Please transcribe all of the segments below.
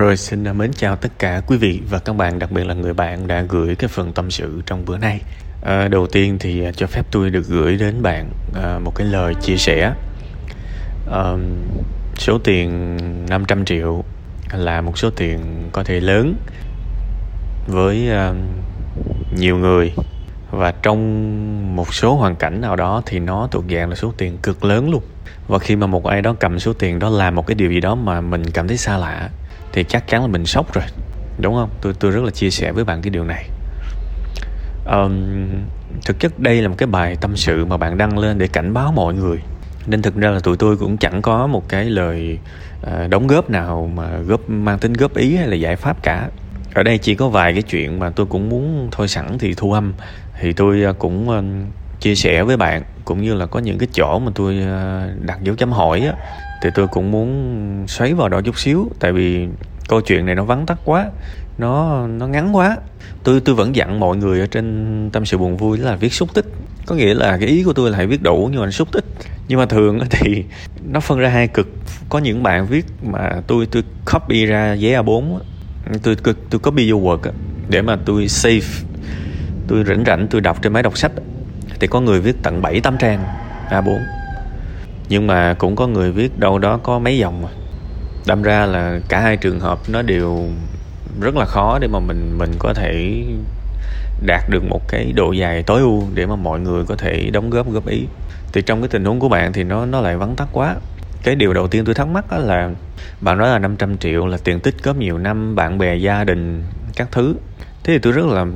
Rồi xin mến chào tất cả quý vị và các bạn, đặc biệt là người bạn đã gửi cái phần tâm sự trong bữa nay. À, đầu tiên thì à, cho phép tôi được gửi đến bạn à, một cái lời chia sẻ. À, số tiền 500 triệu là một số tiền có thể lớn với à, nhiều người và trong một số hoàn cảnh nào đó thì nó thuộc dạng là số tiền cực lớn luôn và khi mà một ai đó cầm số tiền đó làm một cái điều gì đó mà mình cảm thấy xa lạ thì chắc chắn là mình sốc rồi. Đúng không? Tôi tôi rất là chia sẻ với bạn cái điều này. Um, thực chất đây là một cái bài tâm sự mà bạn đăng lên để cảnh báo mọi người. Nên thực ra là tụi tôi cũng chẳng có một cái lời uh, đóng góp nào mà góp mang tính góp ý hay là giải pháp cả. Ở đây chỉ có vài cái chuyện mà tôi cũng muốn thôi sẵn thì thu âm. Thì tôi uh, cũng uh, chia sẻ với bạn cũng như là có những cái chỗ mà tôi đặt dấu chấm hỏi á thì tôi cũng muốn xoáy vào đó chút xíu tại vì câu chuyện này nó vắn tắt quá nó nó ngắn quá. Tôi tôi vẫn dặn mọi người ở trên tâm sự buồn vui là viết xúc tích. Có nghĩa là cái ý của tôi là hãy viết đủ nhưng mà xúc tích. Nhưng mà thường thì nó phân ra hai cực. Có những bạn viết mà tôi tôi copy ra giấy A4 tôi tôi, tôi copy vô Word để mà tôi save. Tôi rảnh rảnh tôi đọc trên máy đọc sách thì có người viết tận 7 8 trang A4 nhưng mà cũng có người viết đâu đó có mấy dòng mà. Đâm ra là cả hai trường hợp nó đều rất là khó để mà mình mình có thể đạt được một cái độ dài tối ưu để mà mọi người có thể đóng góp góp ý. Thì trong cái tình huống của bạn thì nó nó lại vắng tắt quá. Cái điều đầu tiên tôi thắc mắc là bạn nói là 500 triệu là tiền tích góp nhiều năm, bạn bè, gia đình, các thứ. Thế thì tôi rất là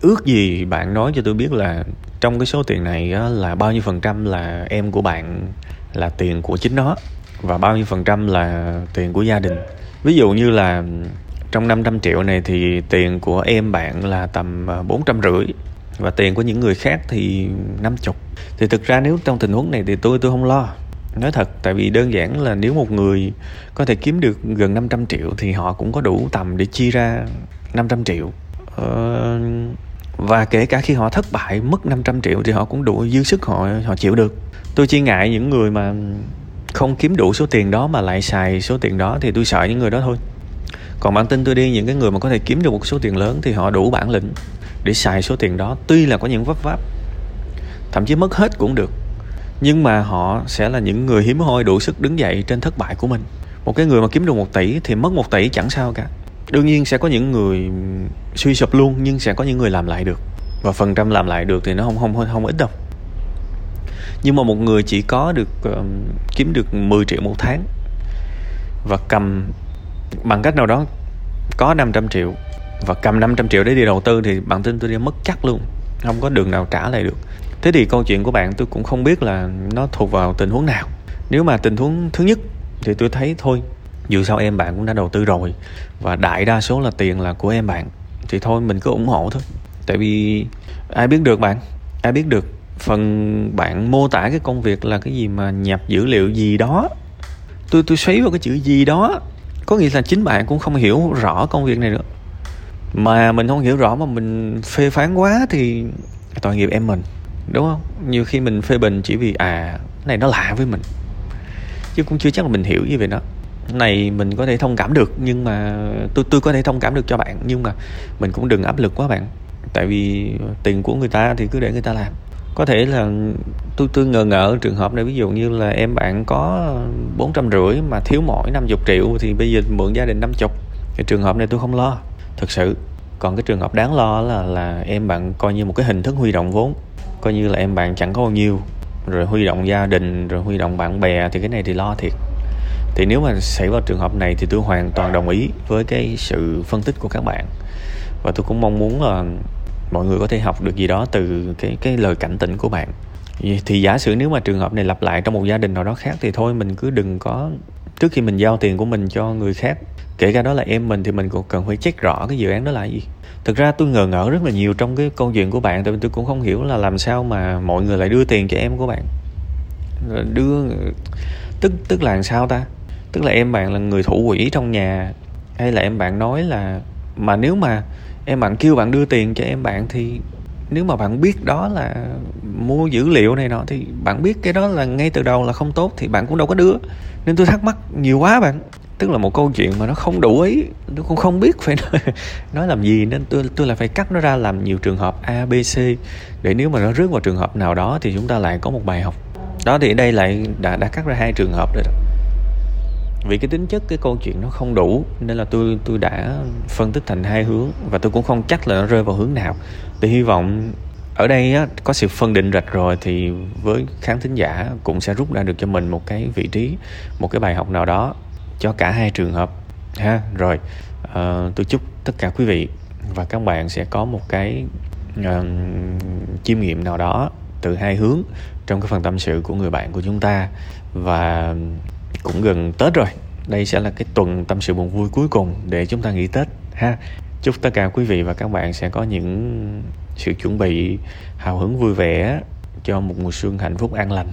ước gì bạn nói cho tôi biết là trong cái số tiền này là bao nhiêu phần trăm là em của bạn là tiền của chính nó và bao nhiêu phần trăm là tiền của gia đình. Ví dụ như là trong 500 triệu này thì tiền của em bạn là tầm à, 400 trăm rưỡi và tiền của những người khác thì 50 thì thực ra nếu trong tình huống này thì tôi tôi không lo. Nói thật, tại vì đơn giản là nếu một người có thể kiếm được gần 500 triệu thì họ cũng có đủ tầm để chia ra 500 triệu. Ờ, và kể cả khi họ thất bại, mất 500 triệu thì họ cũng đủ dư sức họ họ chịu được. Tôi chỉ ngại những người mà không kiếm đủ số tiền đó mà lại xài số tiền đó thì tôi sợ những người đó thôi. Còn bản tin tôi đi, những cái người mà có thể kiếm được một số tiền lớn thì họ đủ bản lĩnh để xài số tiền đó, tuy là có những vấp váp, thậm chí mất hết cũng được. Nhưng mà họ sẽ là những người hiếm hoi đủ sức đứng dậy trên thất bại của mình. Một cái người mà kiếm được một tỷ thì mất một tỷ chẳng sao cả đương nhiên sẽ có những người suy sụp luôn nhưng sẽ có những người làm lại được. Và phần trăm làm lại được thì nó không không không ít đâu. Nhưng mà một người chỉ có được uh, kiếm được 10 triệu một tháng và cầm bằng cách nào đó có 500 triệu và cầm 500 triệu để đi đầu tư thì bản tin tôi đi mất chắc luôn không có đường nào trả lại được. Thế thì câu chuyện của bạn tôi cũng không biết là nó thuộc vào tình huống nào. Nếu mà tình huống thứ nhất thì tôi thấy thôi dù sao em bạn cũng đã đầu tư rồi. Và đại đa số là tiền là của em bạn. Thì thôi, mình cứ ủng hộ thôi. Tại vì ai biết được bạn? Ai biết được phần bạn mô tả cái công việc là cái gì mà nhập dữ liệu gì đó. Tôi tôi xoáy vào cái chữ gì đó. Có nghĩa là chính bạn cũng không hiểu rõ công việc này nữa. Mà mình không hiểu rõ mà mình phê phán quá thì tội nghiệp em mình. Đúng không? Nhiều khi mình phê bình chỉ vì à cái này nó lạ với mình. Chứ cũng chưa chắc là mình hiểu gì về nó này mình có thể thông cảm được, nhưng mà tôi tôi có thể thông cảm được cho bạn, nhưng mà mình cũng đừng áp lực quá bạn. Tại vì tiền của người ta thì cứ để người ta làm. Có thể là tôi tôi ngờ ngợ trường hợp này, ví dụ như là em bạn có bốn trăm rưỡi mà thiếu mỗi 50 triệu thì bây giờ mượn gia đình 50 cái trường hợp này tôi không lo. Thực sự, còn cái trường hợp đáng lo là là em bạn coi như một cái hình thức huy động vốn. Coi như là em bạn chẳng có bao nhiêu, rồi huy động gia đình, rồi huy động bạn bè thì cái này thì lo thiệt thì nếu mà xảy vào trường hợp này thì tôi hoàn toàn đồng ý với cái sự phân tích của các bạn. Và tôi cũng mong muốn là mọi người có thể học được gì đó từ cái cái lời cảnh tỉnh của bạn. Thì giả sử nếu mà trường hợp này lặp lại trong một gia đình nào đó khác thì thôi, mình cứ đừng có, trước khi mình giao tiền của mình cho người khác, kể cả đó là em mình thì mình cũng cần phải check rõ cái dự án đó là gì. Thực ra tôi ngờ ngỡ rất là nhiều trong cái câu chuyện của bạn, tại vì tôi cũng không hiểu là làm sao mà mọi người lại đưa tiền cho em của bạn. Đưa, tức tức là làm sao ta? Tức là em bạn là người thủ quỹ trong nhà hay là em bạn nói là mà nếu mà em bạn kêu bạn đưa tiền cho em bạn thì nếu mà bạn biết đó là mua dữ liệu này nọ thì bạn biết cái đó là ngay từ đầu là không tốt thì bạn cũng đâu có đưa. Nên tôi thắc mắc nhiều quá bạn. Tức là một câu chuyện mà nó không đủ ý tôi cũng không biết phải nói, nói làm gì nên tôi tôi lại phải cắt nó ra làm nhiều trường hợp a b c. Để nếu mà nó rớt vào trường hợp nào đó thì chúng ta lại có một bài học. Đó thì ở đây lại đã đã cắt ra hai trường hợp rồi đó vì cái tính chất cái câu chuyện nó không đủ nên là tôi tôi đã phân tích thành hai hướng và tôi cũng không chắc là nó rơi vào hướng nào. Tôi hy vọng ở đây á, có sự phân định rạch rồi thì với khán thính giả cũng sẽ rút ra được cho mình một cái vị trí một cái bài học nào đó cho cả hai trường hợp ha? Rồi uh, tôi chúc tất cả quý vị và các bạn sẽ có một cái uh, chiêm nghiệm nào đó từ hai hướng trong cái phần tâm sự của người bạn của chúng ta. Và cũng gần Tết rồi. Đây sẽ là cái tuần tâm sự buồn vui cuối cùng để chúng ta nghỉ Tết, ha. Chúc tất cả quý vị và các bạn sẽ có những sự chuẩn bị hào hứng vui vẻ cho một mùa xuân hạnh phúc an lành.